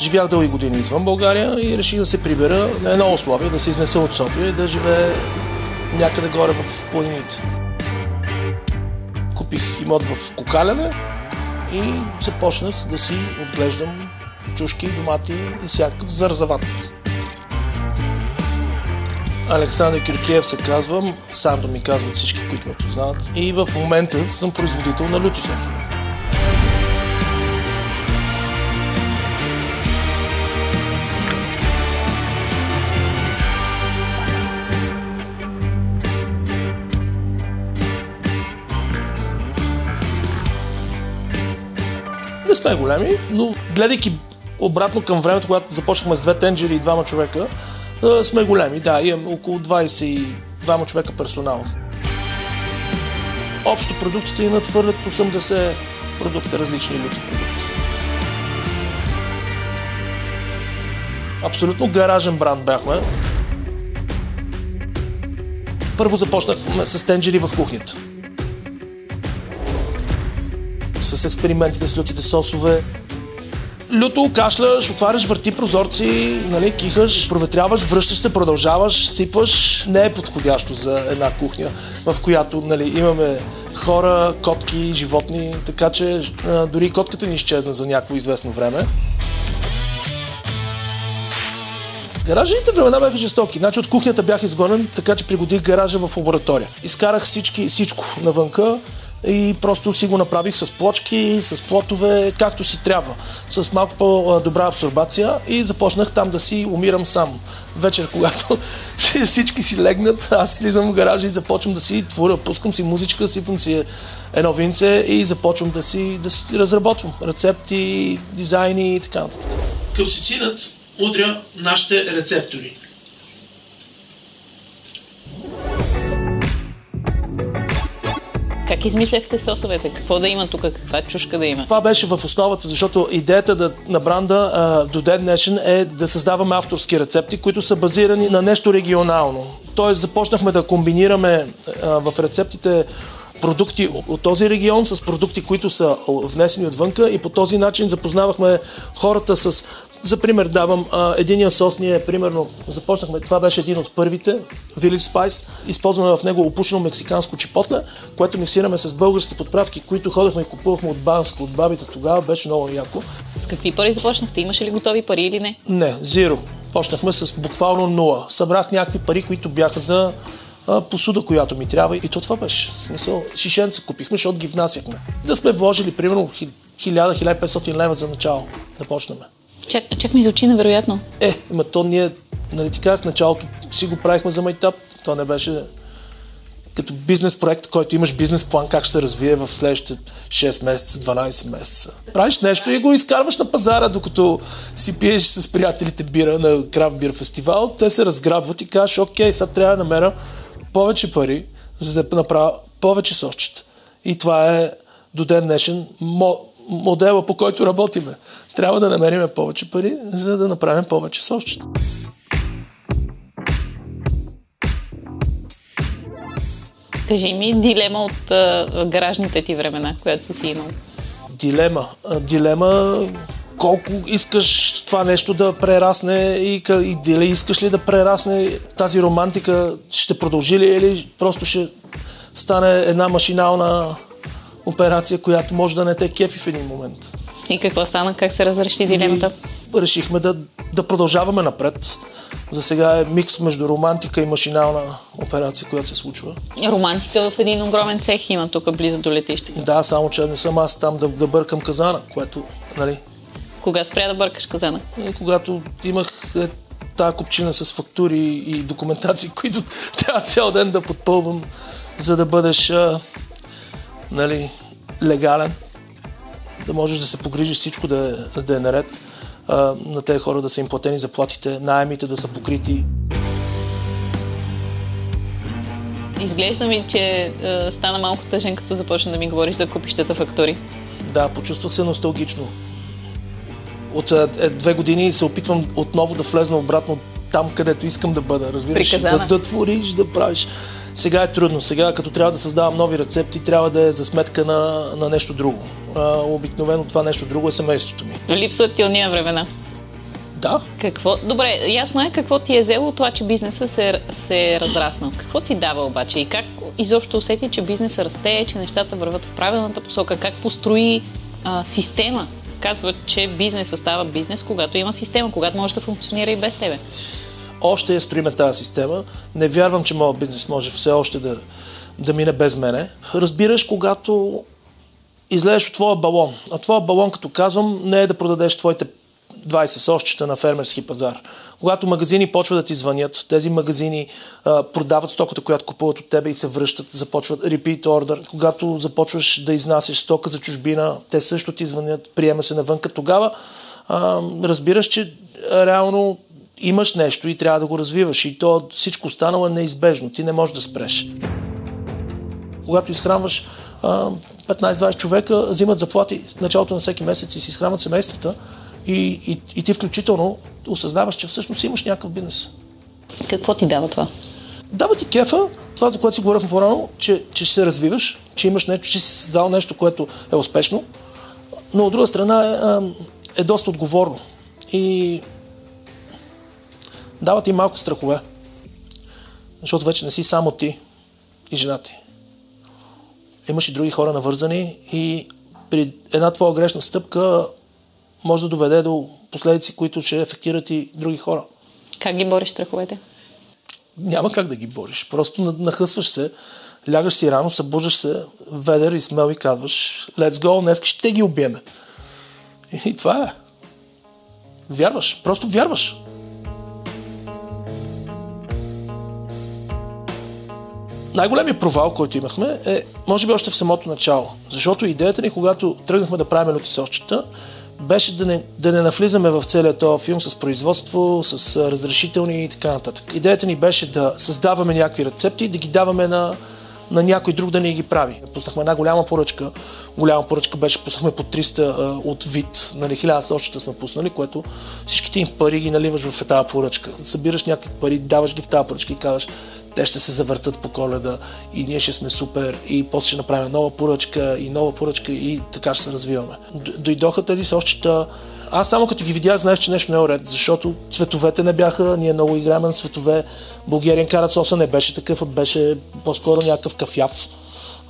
Живях дълги години извън България и реших да се прибера на едно условие, да се изнеса от София и да живее някъде горе в планините. Купих имот в Кокаляне и започнах да си отглеждам чушки, домати и всякакъв зарзават. Александър Киркиев се казвам, Сандо ми казват всички, които ме познават. И в момента съм производител на лютосов. Не сме големи, но гледайки обратно към времето, когато започнахме с две тенджери и двама човека, сме големи. Да, имам около 22 човека персонал. Общо продуктите ни надхвърлят 80 продукта, различни люти продукти. Абсолютно гаражен бранд бяхме. Първо започнахме с тенджери в кухнята. С експериментите с лютите сосове, люто кашляш, отваряш върти прозорци, нали, кихаш, проветряваш, връщаш се, продължаваш, сипваш. Не е подходящо за една кухня, в която нали, имаме хора, котки, животни, така че дори котката ни изчезна за някакво известно време. Гаражните времена бяха жестоки. Значи от кухнята бях изгонен, така че пригодих гаража в лаборатория. Изкарах всички, всичко навънка и просто си го направих с плочки, с плотове, както си трябва, с малко по-добра абсорбация и започнах там да си умирам сам. Вечер, когато всички си легнат, аз слизам в гаража и започвам да си творя, пускам си музичка, сипвам си едно винце и започвам да си, да си разработвам рецепти, дизайни и така нататък. Капсицинът удря нашите рецептори. Как измисляхте сосовете? Какво да има тук? Каква чушка да има? Това беше в основата, защото идеята да, на бранда а, до ден днешен е да създаваме авторски рецепти, които са базирани на нещо регионално. Тоест започнахме да комбинираме а, в рецептите продукти от този регион с продукти, които са внесени отвънка и по този начин запознавахме хората с за пример давам а, единия сос, ние примерно започнахме, това беше един от първите, Village Spice, използваме в него опушено мексиканско чипотле, което миксираме с български подправки, които ходехме и купувахме от Банско, от бабите тогава, беше много яко. С какви пари започнахте? Имаше ли готови пари или не? Не, зиро. Почнахме с буквално нула. Събрах някакви пари, които бяха за а, посуда, която ми трябва и то това беше. В смисъл, шишенца купихме, защото ги внасяхме. Да сме вложили примерно 1000-1500 лева за начало да почнем. Чак, чак ми звучи невероятно. Е, ма то ние, нали ти казах, началото си го правихме за майтап. То не беше като бизнес проект, който имаш бизнес план как ще се развие в следващите 6 месеца, 12 месеца. Правиш нещо и го изкарваш на пазара, докато си пиеш с приятелите бира на Крафт Бир фестивал, те се разграбват и кажеш, окей, сега трябва да намеря повече пари, за да направя повече сочета. И това е до ден днешен модела, по който работиме. Трябва да намерим повече пари, за да направим повече сочета. Кажи ми дилема от а, гаражните ти времена, която си имал. Дилема. Дилема колко искаш това нещо да прерасне и, и дали искаш ли да прерасне тази романтика, ще продължи ли или просто ще стане една машинална операция, която може да не те кефи в един момент. И какво стана? Как се разреши дилемата? И решихме да, да продължаваме напред. За сега е микс между романтика и машинална операция, която се случва. Романтика в един огромен цех има тук близо до летището. Да, само че не съм аз там да, да бъркам казана, което, нали... Кога спря да бъркаш казана? И когато имах е, тази купчина с фактури и документации, които трябва цял ден да подпълвам, за да бъдеш а, нали, легален, да можеш да се погрижиш всичко да, е, да е наред, а, на тези хора да са им платени заплатите, найемите да са покрити. Изглежда ми, че а, стана малко тъжен, като започна да ми говориш за купищата фактури. Да, почувствах се носталгично. От е, две години се опитвам отново да влезна обратно там, където искам да бъда. Разбираш? Да, да твориш, да правиш. Сега е трудно. Сега, като трябва да създавам нови рецепти, трябва да е за сметка на, на нещо друго. А, обикновено това нещо друго е семейството ми. Липсват ти уния времена. Да. Какво? Добре, ясно е какво ти е взело това, че бизнеса се, се е разраснал. Какво ти дава обаче и как изобщо усети, че бизнеса расте, че нещата върват в правилната посока? Как построи а, система? Казват, че бизнесът става бизнес, когато има система, когато може да функционира и без тебе. Още я строиме тази система. Не вярвам, че моят бизнес може все още да, да мине без мене. Разбираш, когато излезеш от твоя балон. А твоя балон, като казвам, не е да продадеш твоите 20 сощчета на фермерски пазар. Когато магазини почват да ти звънят, тези магазини а, продават стоката, която купуват от тебе и се връщат, започват repeat order. Когато започваш да изнасяш стока за чужбина, те също ти звънят, приема се навънка. Тогава а, разбираш, че реално имаш нещо и трябва да го развиваш. И то всичко останало е неизбежно. Ти не можеш да спреш. Когато изхранваш 15-20 човека, взимат заплати началото на всеки месец и си изхранват семействата, и, и, и ти включително осъзнаваш, че всъщност имаш някакъв бизнес. Какво ти дава това? Дава ти кефа, това за което си говорихме по-рано, че, че ще се развиваш, че имаш нещо, че си създал нещо, което е успешно, но от друга страна е, е доста отговорно. И дава ти малко страхове. Защото вече не си само ти и жена ти. Имаш и други хора навързани и при една твоя грешна стъпка може да доведе до последици, които ще ефектират и други хора. Как ги бориш страховете? Няма как да ги бориш. Просто нахъсваш се, лягаш си рано, събуждаш се, ведер и смел и казваш let's go, днес ще ги убиеме. И това е. Вярваш, просто вярваш. най-големият провал, който имахме е, може би още в самото начало. Защото идеята ни, когато тръгнахме да правим лютисовчета, беше да не, да не навлизаме в целият този филм с производство, с разрешителни и така нататък. Идеята ни беше да създаваме някакви рецепти и да ги даваме на, на някой друг да ни ги прави. Пуснахме една голяма поръчка. Голяма поръчка беше, пуснахме по 300 а, от вид, нали, 1000 сочета сме пуснали, което всичките им пари ги наливаш в тази поръчка. Събираш някакви пари, даваш ги в тази поръчка и казваш, те ще се завъртат по коледа и ние ще сме супер и после ще направим нова поръчка и нова поръчка и така ще се развиваме. Дойдоха тези сощета, аз само като ги видях, знаех, че нещо не е уред, защото цветовете не бяха, ние много играем на цветове. Българин карат не беше такъв, беше по-скоро някакъв кафяв.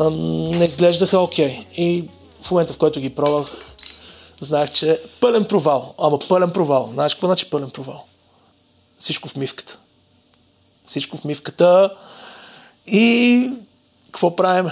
Не изглеждаха окей. Okay. И в момента, в който ги пробвах, знаех, че пълен провал. Ама пълен провал. Знаеш какво значи пълен провал? Всичко в мивката всичко в мивката и какво правим?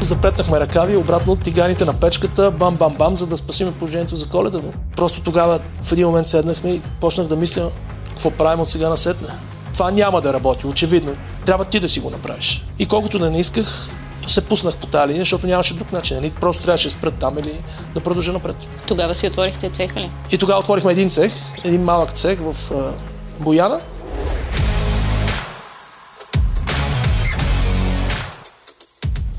Запретнахме ръкави и обратно тиганите на печката, бам-бам-бам, за да спасиме положението за коледа. Но просто тогава в един момент седнахме и почнах да мисля какво правим от сега на сетне. Това няма да работи, очевидно. Трябва ти да си го направиш. И колкото да не исках, се пуснах по тази линия, защото нямаше друг начин. Нали? Просто трябваше да спрат там или да продължа напред. Тогава си отворихте цеха ли? И тогава отворихме един цех, един малък цех в Бояна.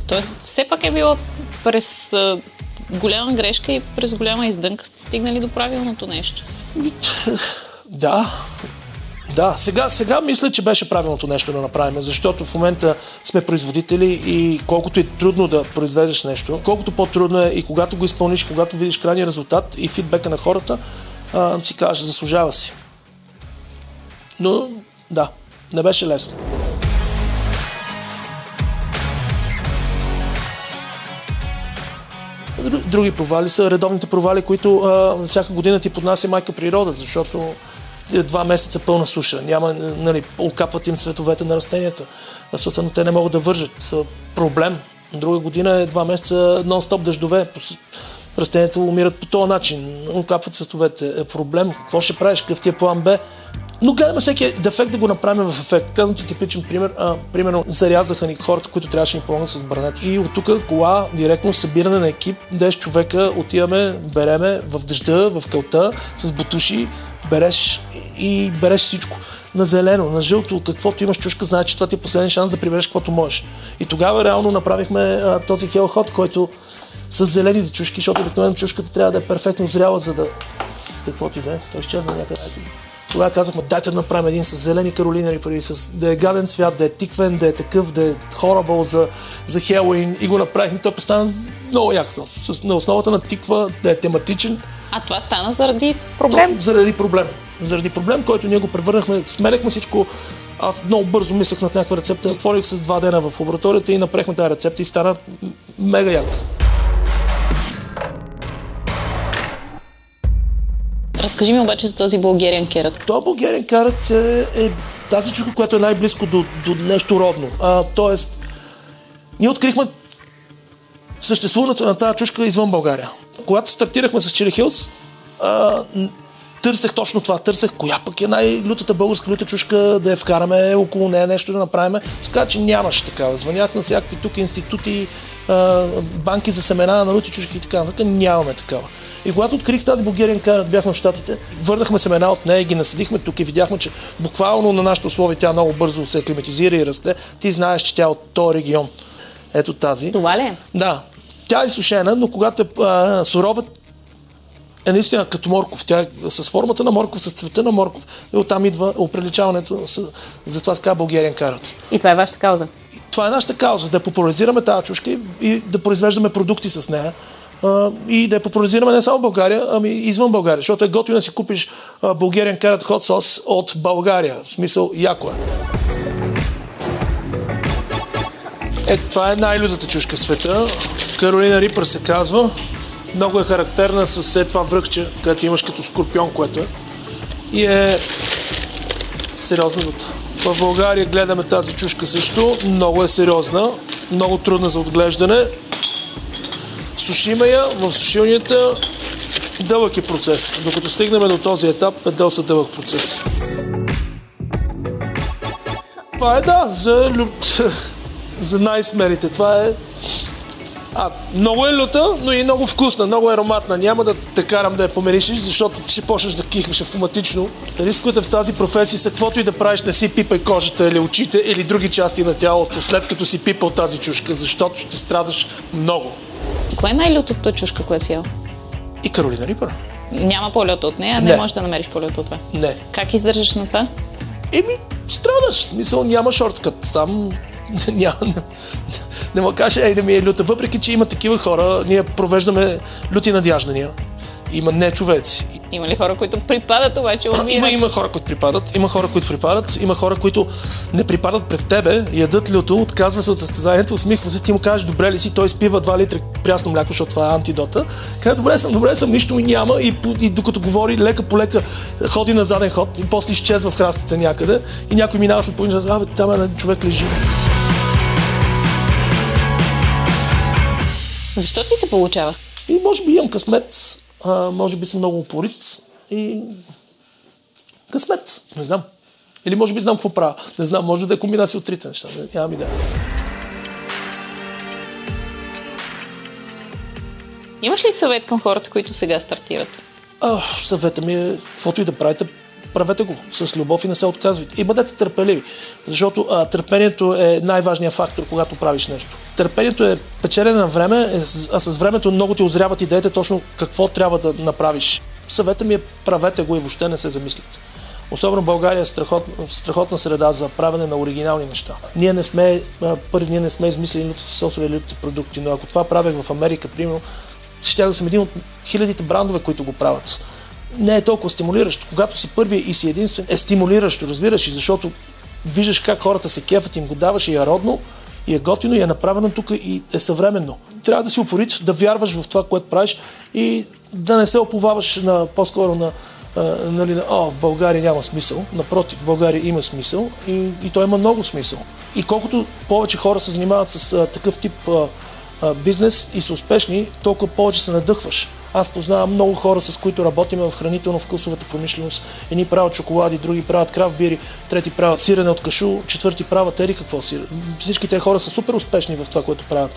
Тоест, все пак е било през голяма грешка и през голяма издънка сте стигнали до правилното нещо. Да, да, сега, сега мисля, че беше правилното нещо да направим, защото в момента сме производители и колкото е трудно да произведеш нещо, колкото по-трудно е и когато го изпълниш, когато видиш крайния резултат и фидбека на хората, а, си кажеш, заслужава си. Но да, не беше лесно. Други провали са редовните провали, които а, всяка година ти поднася майка природа, защото два месеца пълна суша. Няма, нали, окапват им цветовете на растенията. Съответно, те не могат да вържат. Проблем. Друга година е два месеца нон-стоп дъждове. Растенията умират по този начин. Окапват цветовете. Е проблем. Какво ще правиш? Какъв ти е план Б? Но гледаме всеки дефект да го направим в ефект. Казвам ти типичен пример. А, примерно зарязаха ни хората, които трябваше да ни помогнат с брането. И от тук кола, директно събиране на екип, 10 човека, отиваме, береме в дъжда, в кълта, с бутуши, береш и береш всичко. На зелено, на жълто, каквото имаш чушка, знаеш, че това ти е последен шанс да прибереш каквото можеш. И тогава реално направихме а, този хелход, който с зелените чушки, защото обикновено чушката трябва да е перфектно зряла, за да каквото и да е. Той изчезна някъде. Тогава казахме, дайте да направим един с зелени каролинари, преди с да е гаден цвят, да е тиквен, да е такъв, да е хорабъл за, за Хелуин. И го направихме. Той постана много як с, на основата на тиква, да е тематичен. А това стана заради проблем? То, заради проблем. Заради проблем, който ние го превърнахме, смеляхме всичко. Аз много бързо мислех над някаква рецепта. Затворих с два дена в лабораторията и направихме тази рецепта и стана мега як. Разкажи ми обаче за този българен керат. Това българен карат е, е тази чука, която е най-близко до, до нещо родно. А, тоест, ние открихме съществуването на тази чушка извън България. Когато стартирахме с Чили Хилс, търсех точно това. Търсех коя пък е най-лютата българска люта чушка да я вкараме около нея нещо да направим. Така че нямаше такава. Звънях на всякакви тук институти, банки за семена на люти чушки и така нататък. Нямаме такава. И когато открих тази Bulgarian Carrot, бяхме в Штатите, върнахме семена от нея и ги насадихме тук и видяхме, че буквално на нашите условия тя много бързо се аклиматизира и расте. Ти знаеш, че тя е от този регион. Ето тази. Това ли е? Да. Тя е сушена, но когато е а, сурова, е наистина като морков. Тя е с формата на морков, с цвета на морков. И оттам идва оприличаването. Затова се казва Bulgarian Carrot. И това е вашата кауза? Това е нашата кауза. Да популяризираме тази чушка и, и да произвеждаме продукти с нея а, и да я популяризираме не само в България, ами и извън България. Защото е готино да си купиш Bulgarian Carrot Hot Sauce от България. В смисъл, яко е. Е, това е най-лютата чушка в света. Каролина Рипър се казва. Много е характерна с все това връхче, където имаш като скорпион, което е. И е сериозна люта. В България гледаме тази чушка също. Много е сериозна, много трудна за отглеждане. Сушиме я в сушилнията. Дълъг е процес. Докато стигнем до този етап е доста дълъг процес. Това е да, за, люб... за най-смелите. Това е а, много е люта, но и много вкусна, много ароматна. Няма да те карам да я помиришиш, защото ще почнеш да кихваш автоматично. Рисковете в тази професия са каквото и да правиш, не си пипай кожата или очите или други части на тялото, след като си пипал тази чушка, защото ще страдаш много. Коя е най-лютата чушка, която си ял? И Каролина Рипър. Няма по-люта от нея, не, Не. можеш да намериш по-люта от това. Не. Как издържаш на това? Еми, страдаш. В смисъл, няма шорткът. Там няма... Не, не ма каже, ей, да ми е люта. Въпреки, че има такива хора, ние провеждаме люти надяждания. Има не човеци. Има ли хора, които припадат обаче умират? Има, има хора, които припадат, има хора, които припадат, има хора, които не припадат пред тебе, ядат люто, отказва се от състезанието, усмихва се, ти му кажеш, добре ли си, той спива 2 литра прясно мляко, защото това е антидота. Казва, добре съм, добре съм, нищо ми няма и, и докато говори, лека по лека ходи на заден ход и после изчезва в храстите някъде и някой минава след половина час, абе, там един човек лежи. Защо ти се получава? И може би имам късмет, а, може би съм много упорит и късмет, не знам. Или може би знам какво правя. Не знам, може да е комбинация от трите неща. Не- Нямам идея. Имаш ли съвет към хората, които сега стартират? А, съвета ми е, каквото и да правите, правете го с любов и не се отказвайте. И бъдете търпеливи, защото а, търпението е най-важният фактор, когато правиш нещо. Търпението е печелене на време, е, а с времето много ти озряват идеите точно какво трябва да направиш. Съвета ми е правете го и въобще не се замислите. Особено България е страхотна, страхотна среда за правене на оригинални неща. Ние не сме, първи, ние не сме измислили лютите сосове лютите продукти, но ако това правех в Америка, примерно, ще да съм един от хилядите брандове, които го правят. Не е толкова стимулиращо. Когато си първи и си единствен, е стимулиращо, разбираш, защото виждаш как хората се кефат, им го даваш и е родно, и е готино, и е направено тук, и е съвременно. Трябва да си упорит, да вярваш в това, което правиш и да не се оповаваш на, по-скоро на, а, нали, на, о, в България няма смисъл. Напротив, в България има смисъл и, и той има много смисъл. И колкото повече хора се занимават с а, такъв тип а, а, бизнес и са успешни, толкова повече се надъхваш. Аз познавам много хора, с които работим в хранително-вкусовата промишленост. Едни правят шоколади, други правят крав бири, трети правят сирене от кашу, четвърти правят ери какво си. Всички тези хора са супер успешни в това, което правят.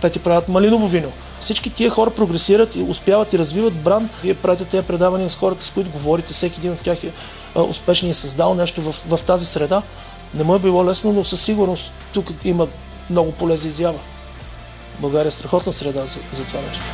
Пети правят малиново вино. Всички тия хора прогресират и успяват и развиват бранд. Вие правите тези предавания с хората, с които говорите. Всеки един от тях е успешен и е създал нещо в, в тази среда. Не му е било лесно, но със сигурност тук има много поле за изява. България е страхотна среда за, за това нещо.